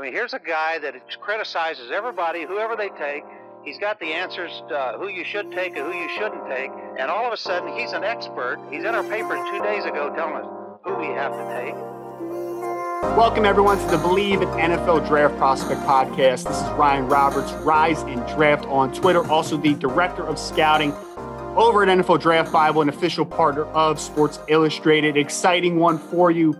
I mean, here's a guy that criticizes everybody, whoever they take. He's got the answers uh, who you should take and who you shouldn't take. And all of a sudden, he's an expert. He's in our paper two days ago telling us who we have to take. Welcome, everyone, to the Bleav in NFL Draft Prospect podcast. This is Ryan Roberts, Rise in Draft on Twitter, also the director of scouting over at NFL Draft Bible, an official partner of Sports Illustrated. Exciting one for you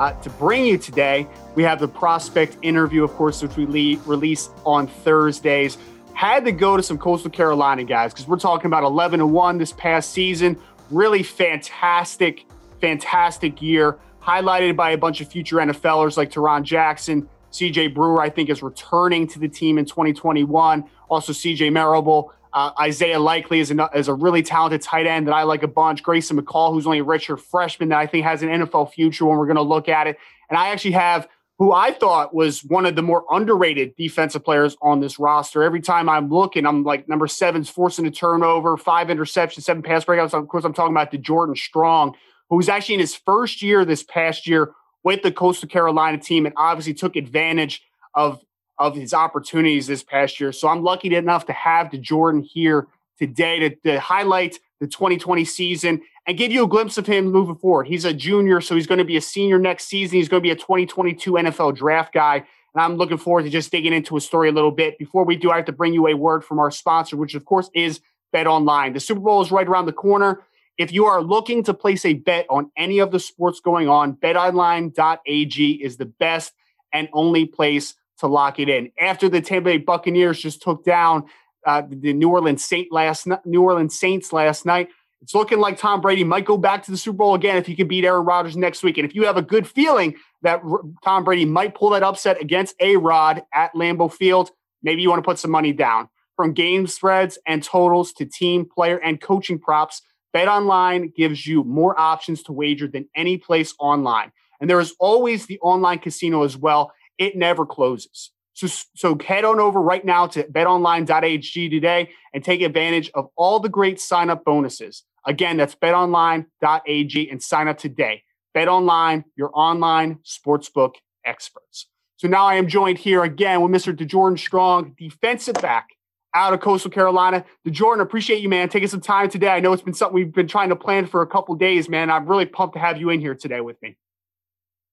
uh, to bring you today. We have the prospect interview, of course, which we le- release on Thursdays. Had to go to some Coastal Carolina guys because we're talking about 11 and 1 this past season. Really fantastic, fantastic year, highlighted by a bunch of future NFLers like Tarron Jackson. CJ Brewer, I think, is returning to the team in 2021. Also, CJ Marable uh, Isaiah Likely is a, is a really talented tight end that I like a bunch. Grayson McCall, who's only a redshirt freshman that I think has an NFL future when we're going to look at it. And I actually have who I thought was one of the more underrated defensive players on this roster. Every time I'm looking, I'm like number seven's forcing a turnover, five interceptions, seven pass breakouts. Of course, I'm talking about D'Jordan Strong, who was actually in his first year this past year with the Coastal Carolina team and obviously took advantage of of his opportunities this past year. So I'm lucky enough to have D'Jordan here today to, to highlight the 2020 season and give you a glimpse of him moving forward. He's a junior, so he's going to be a senior next season. He's going to be a 2022 NFL draft guy. And I'm looking forward to just digging into his story a little bit. Before we do, I have to bring you a word from our sponsor, which of course is Bet Online. The Super Bowl is right around the corner. If you are looking to place a bet on any of the sports going on, betonline.ag is the best and only place to lock it in. After the Tampa Bay Buccaneers just took down uh, the New Orleans Saint last New Orleans Saints last night, it's looking like Tom Brady might go back to the Super Bowl again if he can beat Aaron Rodgers next week. And if you have a good feeling that Tom Brady might pull that upset against A Rod at Lambeau Field, maybe you want to put some money down. From game spreads and totals to team, player, and coaching props, Bet Online gives you more options to wager than any place online. And there is always the online casino as well it never closes. So, so head on over right now to betonline.ag today and take advantage of all the great sign up bonuses. Again, that's betonline.ag and sign up today. BetOnline, your online sportsbook experts. So now I am joined here again with Mr. D'Jordan Strong, defensive back out of Coastal Carolina. D'Jordan, appreciate you, man, taking some time today. I know it's been something we've been trying to plan for a couple days, man. I'm really pumped to have you in here today with me.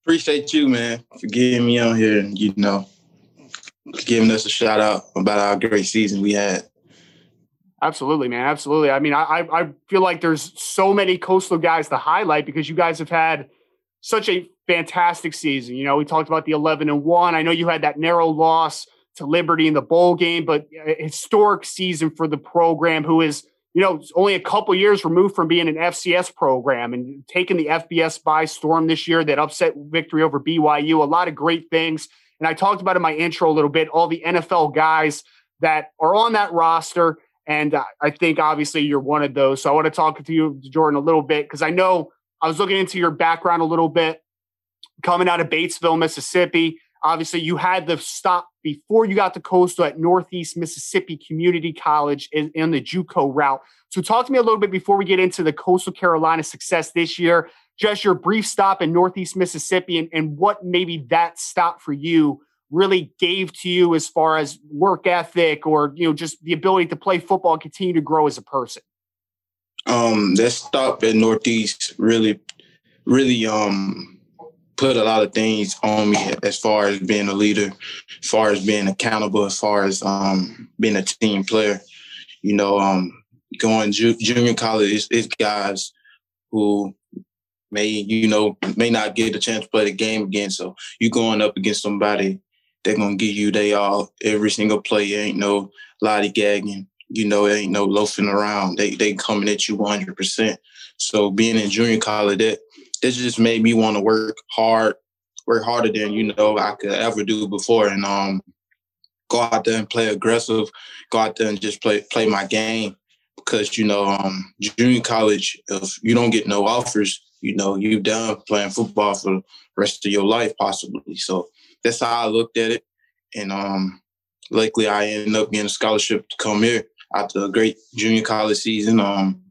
Appreciate you, man, for getting me on here and you know giving us a shout out about our great season we had. Absolutely, man. Absolutely. I mean, I I feel like there's so many coastal guys to highlight because you guys have had such a fantastic season. You know, we talked about the 11 and one. I know you had that narrow loss to Liberty in the bowl game, but historic season for the program, who is you know, only a couple years removed from being an FCS program and taking the FBS by storm this year, that upset victory over BYU, a lot of great things. And I talked about in my intro a little bit, all the NFL guys that are on that roster. And uh, I think obviously you're one of those. So I want to talk to you, Jordan, a little bit, because I know I was looking into your background a little bit coming out of Batesville, Mississippi. Obviously, you had the stop before you got to Coastal at Northeast Mississippi Community College in, the JUCO route. So, talk to me a little bit before we get into the Coastal Carolina success this year. Just your brief stop in Northeast Mississippi and, and what maybe that stop for you really gave to you as far as work ethic or you know just the ability to play football and continue to grow as a person. Um, that stop at Northeast really, really um put a lot of things on me as far as being a leader, as far as being accountable, as far as um, being a team player. You know, um, going ju- junior college is, is guys who may you know may not get a chance to play the game again. So you're going up against somebody, they're gonna give you they all every single play. ain't no lollygagging. You know, ain't no loafing around. They they coming at you 100. percent So being in junior college, that this just made me want to work hard work harder than you know I could ever do before, and um, go out there and play aggressive, go out there and just play play my game. Because you know, um, junior college, if you don't get no offers, you know, you're done playing football for the rest of your life possibly. So that's how I looked at it, and um, luckily I ended up getting a scholarship to come here after a great junior college season. Um,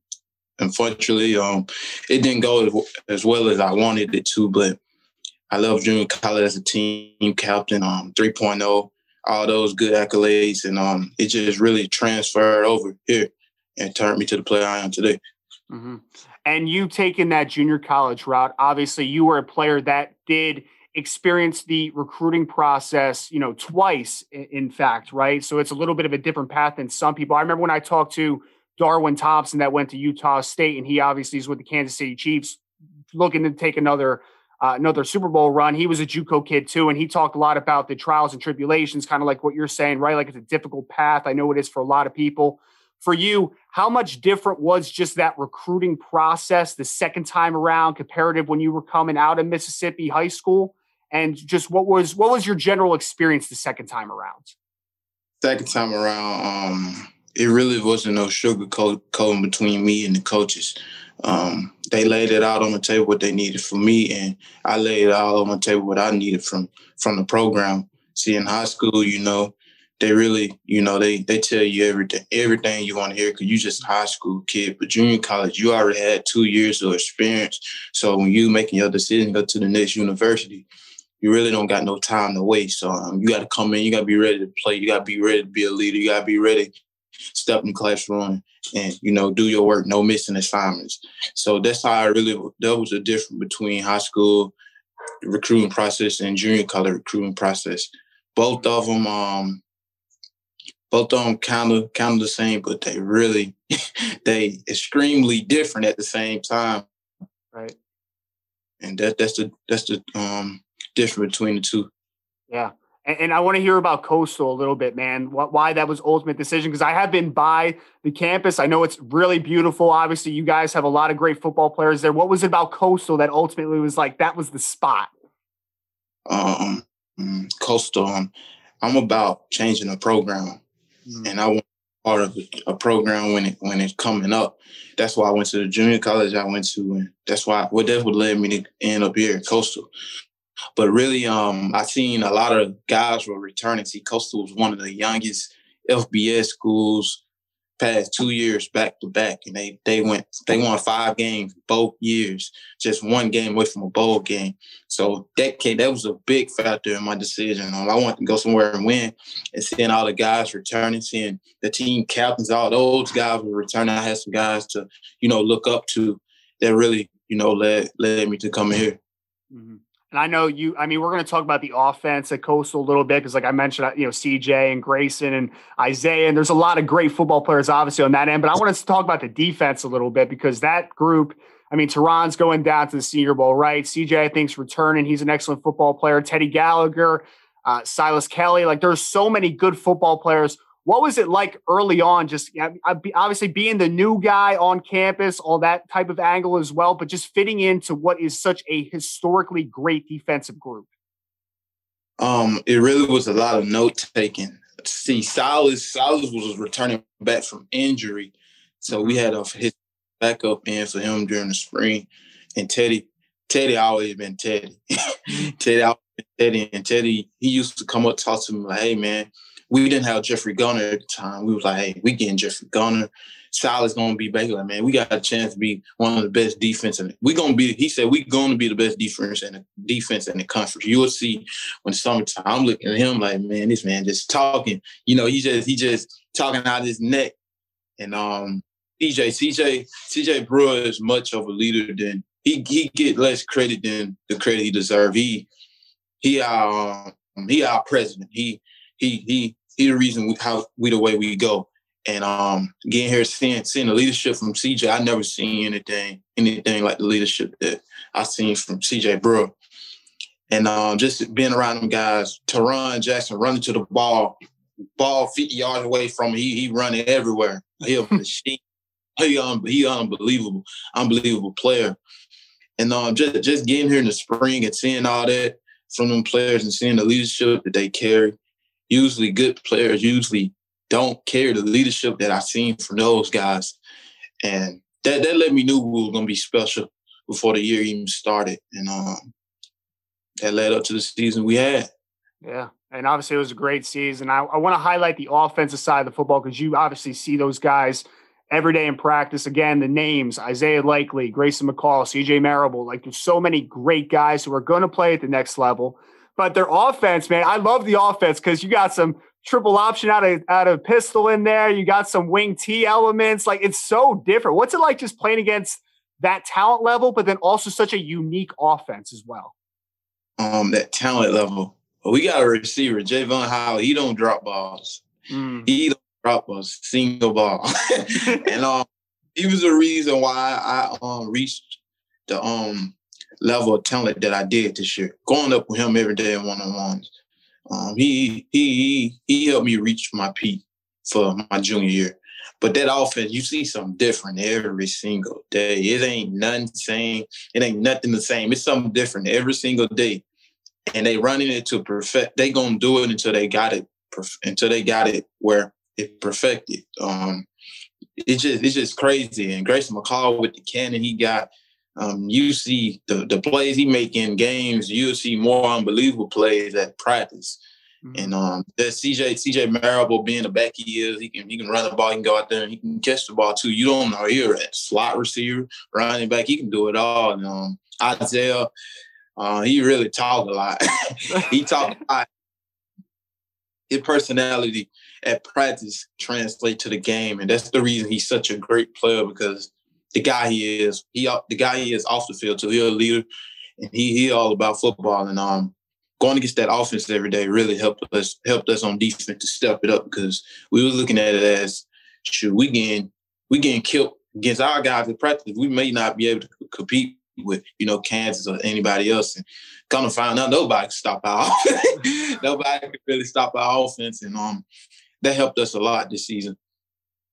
unfortunately, um, it didn't go as well as I wanted it to, but I love junior college as a team captain, um, 3.0, all those good accolades, and um, it just really transferred over here and turned me to the player I am today. Mm-hmm. And you taking that junior college route, obviously, you were a player that did experience the recruiting process, you know, twice, in fact, right? So it's a little bit of a different path than some people. I remember when I talked to Darwin Thompson that went to Utah State, and he obviously is with the Kansas City Chiefs, looking to take another uh, another Super Bowl run. He was a JUCO kid too, and he talked a lot about the trials and tribulations, kind of like what you're saying, right? Like it's a difficult path. I know it is for a lot of people. For you, how much different was just that recruiting process the second time around, comparative when you were coming out of Mississippi high school? And just what was what was your general experience the second time around? Second time around, um, it really wasn't no sugar coating between me and the coaches. Um, they laid it out on the table what they needed from me, and I laid it out on the table what I needed from from the program. See, in high school, you know, they really, you know, they they tell you everything, everything you want to hear because you just a high school kid. But junior college, you already had two years of experience. So when you making your decision go to the next university, you really don't got no time to waste. So um, you got to come in, you got to be ready to play, you got to be ready to be a leader, you got to be ready step in the classroom and you know do your work, no missing assignments. So that's how I really that was the difference between high school recruiting process and junior college recruiting process. Both of them, um, both of them kind of kind of the same, but they really they extremely different at the same time. Right. And that that's the that's the um difference between the two. Yeah. And, and I want to hear about Coastal a little bit, man. What, why that was ultimate decision? Because I have been by the campus. I know it's really beautiful. Obviously, you guys have a lot of great football players there. What was it about Coastal that ultimately was like that was the spot? Um, mm, Coastal. Um, I'm about changing the program, mm. and I want part of a program when it when it's coming up. That's why I went to the junior college I went to, and that's why what that would led me to end up here at Coastal. But really, um, I seen a lot of guys were returning. See, Coastal was one of the youngest FBS schools past two years back to back, and they they went they won five games both years, just one game away from a bowl game. So that came, that was a big factor in my decision. Um, I wanted to go somewhere and win, and seeing all the guys returning, seeing the team captains, all those guys were returning. I had some guys to you know look up to that really you know led led me to come here. Mm-hmm. And I know you, I mean, we're going to talk about the offense at Coastal a little bit because, like I mentioned, you know, CJ and Grayson and Isaiah, and there's a lot of great football players, obviously, on that end. But I want to talk about the defense a little bit because that group, I mean, Tarron's going down to the Senior Bowl, right? CJ, I think's returning. He's an excellent football player. Teddy Gallagher, uh, Silas Kelly, like there's so many good football players what was it like early on? Just obviously being the new guy on campus, all that type of angle as well, but just fitting into what is such a historically great defensive group. Um, it really was a lot of note taking. See, Silas, Silas was returning back from injury, so we had a his backup in for him during the spring. And Teddy, Teddy always been Teddy. Teddy always been Teddy, and Teddy, he used to come up talk to me like, "Hey, man." We didn't have Jeffrey Gunter at the time. We was like, hey, we getting Jeffrey Gunter. Silas gonna be back. Like, man, we got a chance to be one of the best defense. And we gonna be. He said we gonna be the best defense in the defense in the country. You will see when summertime. I'm looking at him like, man, this man just talking. You know, he just he just talking out his neck. And um, CJ, CJ, CJ Brewer is much of a leader than he he get less credit than the credit he deserve. He he our um, he our president. He he he he the reason we, how we the way we go. And um, getting here, seeing seeing the leadership from CJ, I never seen anything anything like the leadership that I seen from CJ Brewer. And um, just being around them guys, Tarron Jackson running to the ball, ball 50 yards away from me, he he running everywhere. He a machine. he um, he unbelievable, unbelievable player. And um, just just getting here in the spring and seeing all that, from them players and seeing the leadership that they carry. Usually, good players usually don't carry the leadership that I seen from those guys, and that that let me know we were gonna be special before the year even started, and um, that led up to the season we had. Yeah, and obviously it was a great season. I, I want to highlight the offensive side of the football because you obviously see those guys every day in practice. Again, the names Isaiah Likely, Grayson McCall, CJ Marable. Like there's so many great guys who are going to play at the next level. But their offense, man, I love the offense because you got some triple option out of out of pistol in there. You got some wing T elements. Like it's so different. What's it like just playing against that talent level, but then also such a unique offense as well? Um, that talent level. We got a receiver, Javon Howell. He don't drop balls. Mm. He don't drop a single ball. and um, he was the reason why I um reached the um level of talent that I did this year. Going up with him every day in one on ones. Um, he he he helped me reach my peak for my junior year. But that offense, you see something different every single day. It ain't nothing same. It ain't nothing the same. It's something different every single day. And they running it to perfect. They gonna do it until they got it. Until they got it where it perfected. Um, it's just it's just crazy. And Grayson McCall with the cannon he got. Um, you see the the plays he make in games. You'll see more unbelievable plays at practice. Mm-hmm. And um, that CJ CJ Marable being the back he is, he can he can run the ball, he can go out there, and he can catch the ball too. You don't know here at slot receiver, running back, he can do it all. And um, Isaiah, uh, he really talk a lot. he talk a lot. His personality at practice translate to the game, and that's the reason he's such a great player because the guy he is, he the guy he is off the field too. He's a leader, and he he all about football. And um, going against that offense every day really helped us helped us on defense to step it up because we were looking at it as should we getting we getting killed against our guys in practice. We may not be able to compete with you know Kansas or anybody else. And come to find out, nobody can stop our nobody can really stop our offense, and um, that helped us a lot this season.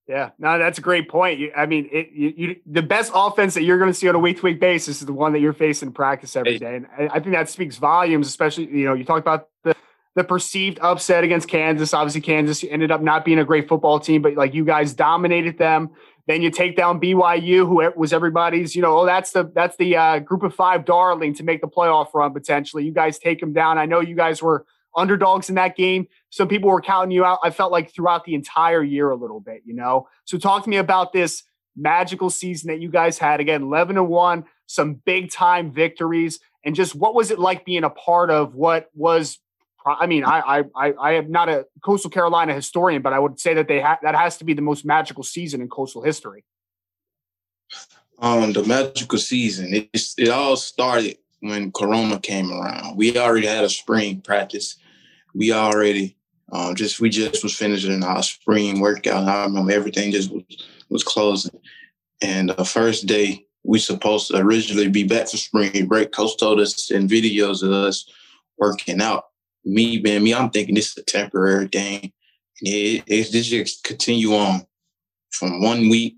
Yeah, no, that's a great point. You, I mean, it, you, you, the best offense that you're going to see on a week to week basis is the one that you're facing in practice every day, and I think that speaks volumes. Especially, you know, you talk about the the perceived upset against Kansas. Obviously, Kansas ended up not being a great football team, but like you guys dominated them. Then you take down BYU, who was everybody's, you know, oh, that's the that's the uh, group of five darling to make the playoff run potentially. You guys take them down. I know you guys were underdogs in that game. Some people were counting you out. I felt like throughout the entire year a little bit, you know. So talk to me about this magical season that you guys had. Again, 11 and 1, some big time victories, and just what was it like being a part of what was I mean, I I I am not a Coastal Carolina historian, but I would say that they ha- that has to be the most magical season in coastal history. Um, the magical season. It it all started when Corona came around. We already had a spring practice. We already um, just we just was finishing our spring workout. I remember everything just was, was closing. And the first day we supposed to originally be back for spring break. Coach told us in videos of us working out. Me being me, I'm thinking this is a temporary thing. It, it, it just continue on from one week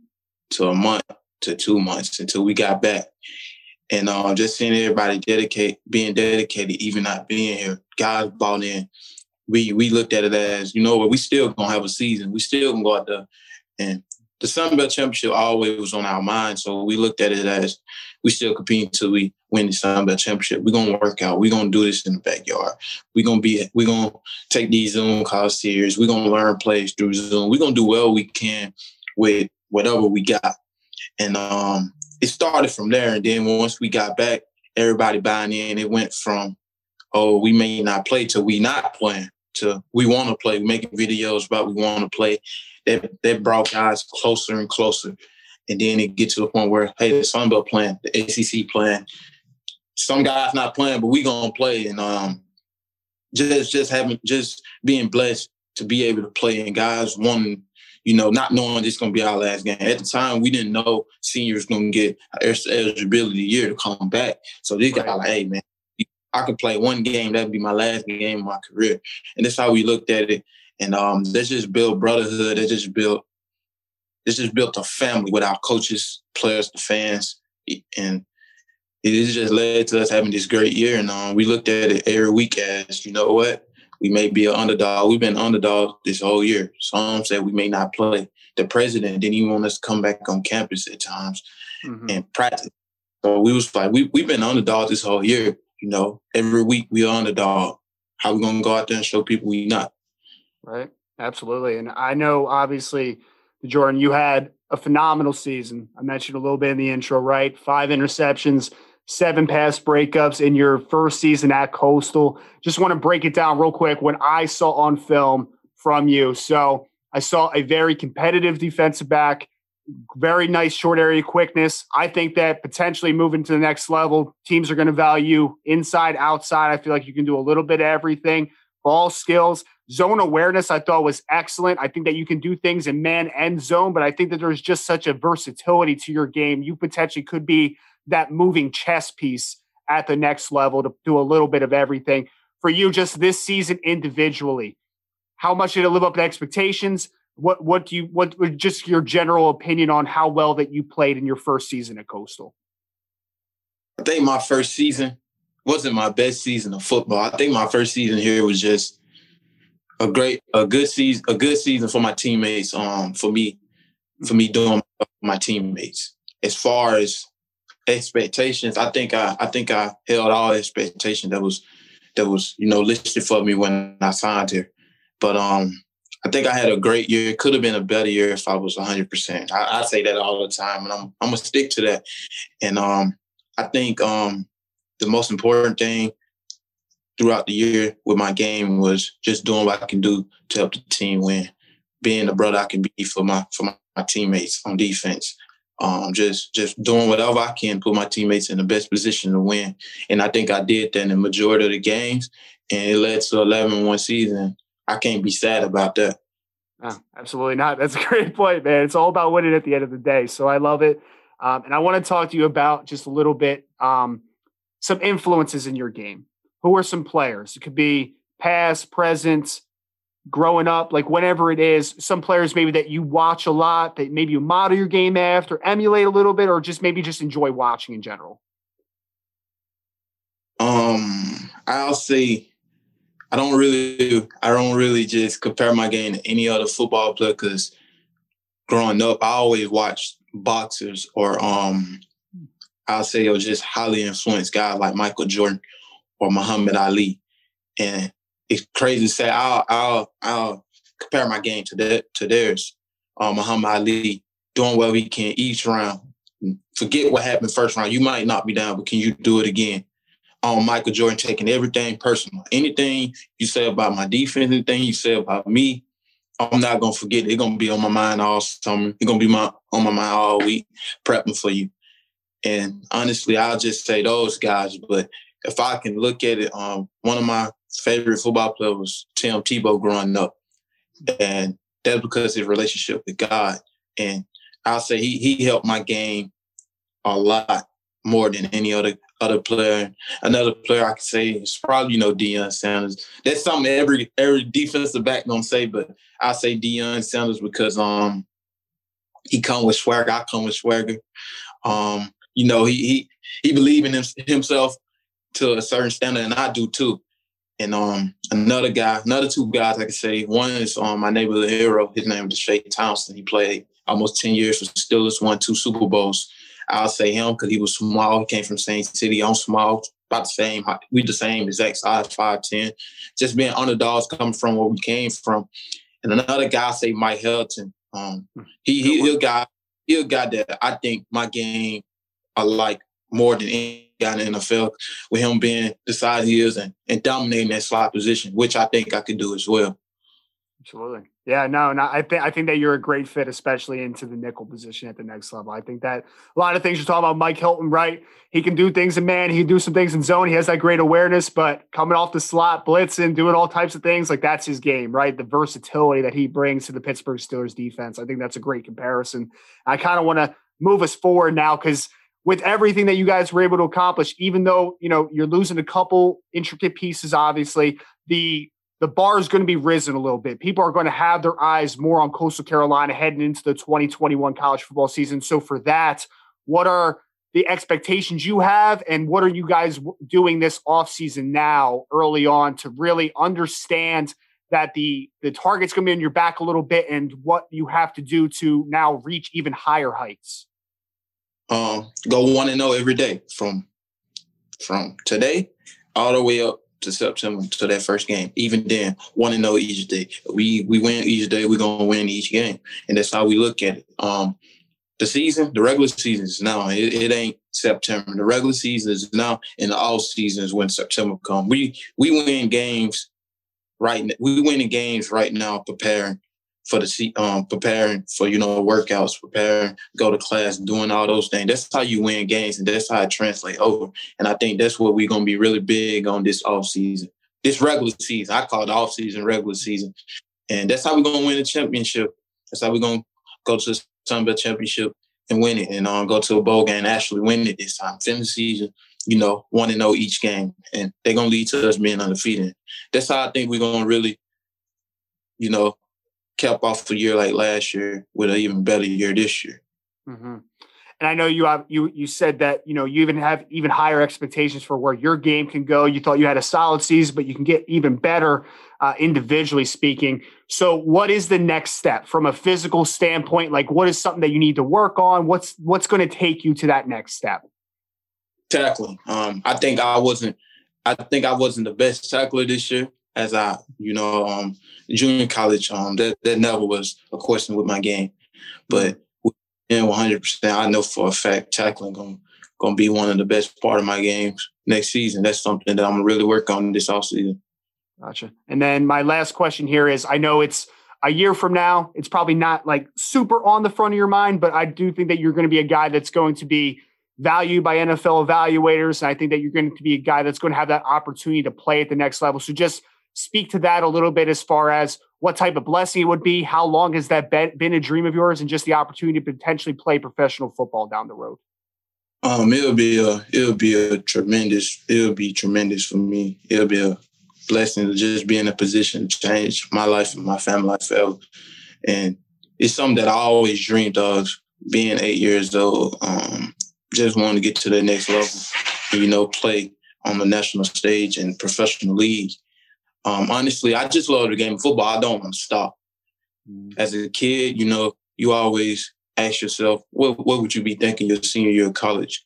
to a month to two months until we got back. And uh, just seeing everybody dedicate, being dedicated, even not being here, guys bought in. We we looked at it as, you know what, we still gonna have a season. We still gonna go out there. And the Sun Belt Championship always was on our mind. So we looked at it as we still compete until we win the Sun Belt Championship. We're gonna work out. We're gonna do this in the backyard. We're gonna be we're gonna take these Zoom calls serious. We're gonna learn plays through Zoom. We're gonna do well we can with whatever we got. And um it started from there. And then once we got back, everybody buying in. It went from, oh, we may not play till we not playing to we want to play, We making videos about we want to play. That that brought guys closer and closer. And then it get to the point where, hey, the Sun Belt playing, the ACC playing. Some guys not playing, but we gonna play. And um, just just having just being blessed to be able to play and guys wanting you know, not knowing this going to be our last game. At the time, we didn't know seniors going to get eligibility year to come back. So these guys like, hey, man, I could play one game. That'd be my last game of my career. And that's how we looked at it. And um, let's just build brotherhood. Let's just build, let's just built a family with our coaches, players, the fans. And it just led to us having this great year. And um, we looked at it every week as, you know what, we may be an underdog. We've been underdog this whole year. Some said we may not play. The president didn't even want us to come back on campus at times mm-hmm. and practice. So we was like, we, we've been underdog this whole year. You know, every week we are underdog. How we to go out there and show people we not? Right. Absolutely. And I know, obviously, Jordan, you had a phenomenal season. I mentioned a little bit in the intro, right? Five interceptions, seven pass breakups in your first season at Coastal. Just want to break it down real quick when I saw on film from you. So I saw a very competitive defensive back, very nice short area quickness. I think that potentially moving to the next level, teams are going to value inside, outside. I feel like you can do a little bit of everything. Ball skills, zone awareness, I thought was excellent. I think that you can do things in man and zone, but I think that there's just such a versatility to your game. You potentially could be that moving chess piece at the next level to do a little bit of everything. For you, just this season individually, how much did it live up to expectations? What what do you what just your general opinion on how well that you played in your first season at Coastal? I think my first season wasn't my best season of football. I think my first season here was just a great, a good season, a good season for my teammates. Um, for me, for me doing my teammates. As far as expectations, I think I, I think I held all expectations that was, that was you know listed for me when I signed here. But um, I think I had a great year. It could have been a better year if I was 100. percent I, I say that all the time, and I'm I'm gonna stick to that. And um, I think um, the most important thing throughout the year with my game was just doing what I can do to help the team win, being the brother I can be for my for my, my teammates on defense. Um, just just doing whatever I can, put my teammates in the best position to win. And I think I did that in the majority of the games, and it led to 11-1 season. I can't be sad about that. Oh, absolutely not. That's a great point, man. It's all about winning at the end of the day. So I love it. Um, and I want to talk to you about just a little bit um, some influences in your game who are some players? It could be past, present, growing up, like whenever it is, some players maybe that you watch a lot, that maybe you model your game after, emulate a little bit, or just maybe just enjoy watching in general? Um, I'll say I don't really I don't really just compare my game to any other football player because growing up I always watched boxers or um I'll say it was just highly influenced guys like Michael Jordan or Muhammad Ali. And it's crazy to say I'll I'll I'll compare my game to that to theirs. Uh, Muhammad Ali doing well he can each round. Forget what happened first round. You might not be down, but can you do it again? Um, Michael Jordan taking everything personal. Anything you say about my defense, anything you say about me, I'm not gonna forget it. It's gonna be on my mind all summer. It's gonna be my on my mind all week, prepping for you. And honestly, I'll just say those guys. But if I can look at it, um, one of my favorite football players was Tim Tebow growing up, and that's because his relationship with God. And I'll say he he helped my game a lot more than any other other player. Another player I could say is probably you know Deion Sanders. That's something every every defensive back don't say, but I say Deion Sanders because um he come with swagger. I come with swagger. Um, you know he he he believe in him, himself to a certain standard, and I do too. And um, another guy, another two guys I could say. One is um, my neighborhood hero. His name is Deshea Townsend. He played almost ten years for Steelers, won two Super Bowls. I'll say him because he was small. He came from Saint City. I'm small, about the same. We the same exact size, five ten. Just being underdogs, coming from where we came from. And another guy, I say Mike Hilton. Um, he he he a guy, he guy that I think my game I like more than any guy in the NFL with him being the size he is and, and dominating that slot position, which I think I could do as well. Absolutely. Yeah, no, no. I think I think that you're a great fit, especially into the nickel position at the next level. I think that a lot of things you're talking about, Mike Hilton, right? He can do things in man, he can do some things in zone. He has that great awareness, but coming off the slot, blitzing, doing all types of things, like that's his game, right? The versatility that he brings to the Pittsburgh Steelers defense. I think that's a great comparison. I kind of want to move us forward now because – with everything that you guys were able to accomplish, even though you know you're losing a couple intricate pieces, obviously the the bar is going to be risen a little bit. People are going to have their eyes more on Coastal Carolina heading into the 2021 college football season. So for that, what are the expectations you have and what are you guys doing this offseason now early on to really understand that the the target's going to be on your back a little bit and what you have to do to now reach even higher heights um go one and know every day from from today all the way up to September to that first game. Even then, one and know each day. We we win each day. We're gonna win each game, and that's how we look at it. Um, the season, the regular season is now. It, it ain't September. The regular season is now, and the off season is when September come. We we win games right. We winning games right now, preparing for the um preparing for you know workouts, preparing go to class, doing all those things. That's how you win games, and that's how it translate over. And I think that's what we're gonna be really big on this off season, this regular season. I call it off season, regular season, and that's how we're gonna win the championship. That's how we're gonna go to the Sun Belt Championship and win it, and um, go to a bowl game and actually win it this time. Finish the season, you know, want to know each game, and they're gonna lead to us being undefeated. That's how I think we're gonna really, you know, cap off a year like last year with an even better year this year. Mm-hmm. And I know you have you you said that you know you even have even higher expectations for where your game can go. You thought you had a solid season, but you can get even better uh, individually speaking. So, what is the next step from a physical standpoint? Like, what is something that you need to work on? What's what's going to take you to that next step? Tackling. Um, I think I wasn't. I think I wasn't the best tackler this year, as I, you know, um, junior college. Um, that that never was a question with my game, but in 100, percent I know for a fact tackling going going to be one of the best part of my games next season. That's something that I'm gonna really work on this offseason. Gotcha. And then my last question here is I know it's a year from now, it's probably not like super on the front of your mind, but I do think that you're going to be a guy that's going to be valued by NFL evaluators. And I think that you're going to be a guy that's going to have that opportunity to play at the next level. So just speak to that a little bit as far as what type of blessing it would be. How long has that been a dream of yours and just the opportunity to potentially play professional football down the road? Um, it'll be a it'll be a tremendous it'll be tremendous for me. It'll be a blessing to just be in a position to change my life and my family life forever. And it's something that I always dreamed of being eight years old. Um, just wanting to get to the next level you know, play on the national stage and professional league. Um, honestly, I just love the game of football. I don't want to stop. Mm. As a kid, you know, you always ask yourself, what, what would you be thinking your senior year of college?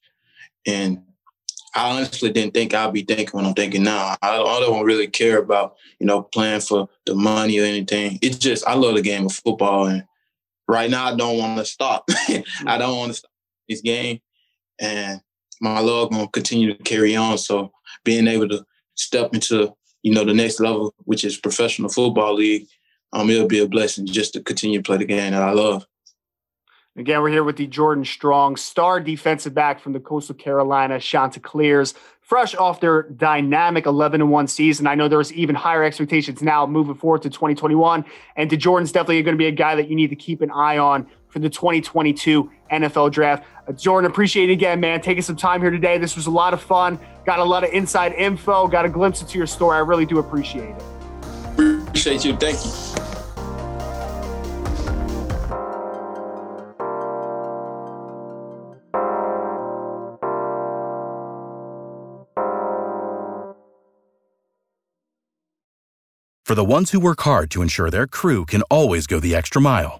And I honestly didn't think I'd be thinking what I'm thinking now. I, I don't really care about, you know, playing for the money or anything. It's just I love the game of football, and right now I don't want to stop. I don't want to stop this game, and my love gonna continue to carry on. So being able to step into, you know, the next level, which is professional football league, um, it'll be a blessing just to continue to play the game that I love. Again, we're here with D'Jordan Strong star defensive back from the Coastal Carolina Chanticleers, fresh off their dynamic 11 1 season. I know there's even higher expectations now moving forward to 2021. And D'Jordan's definitely going to be a guy that you need to keep an eye on for the 2022 NFL draft. Uh, Jordan, appreciate it again, man. Taking some time here today. This was a lot of fun. Got a lot of inside info, got a glimpse into your story. I really do appreciate it. Appreciate you. Thank you. For the ones who work hard to ensure their crew can always go the extra mile,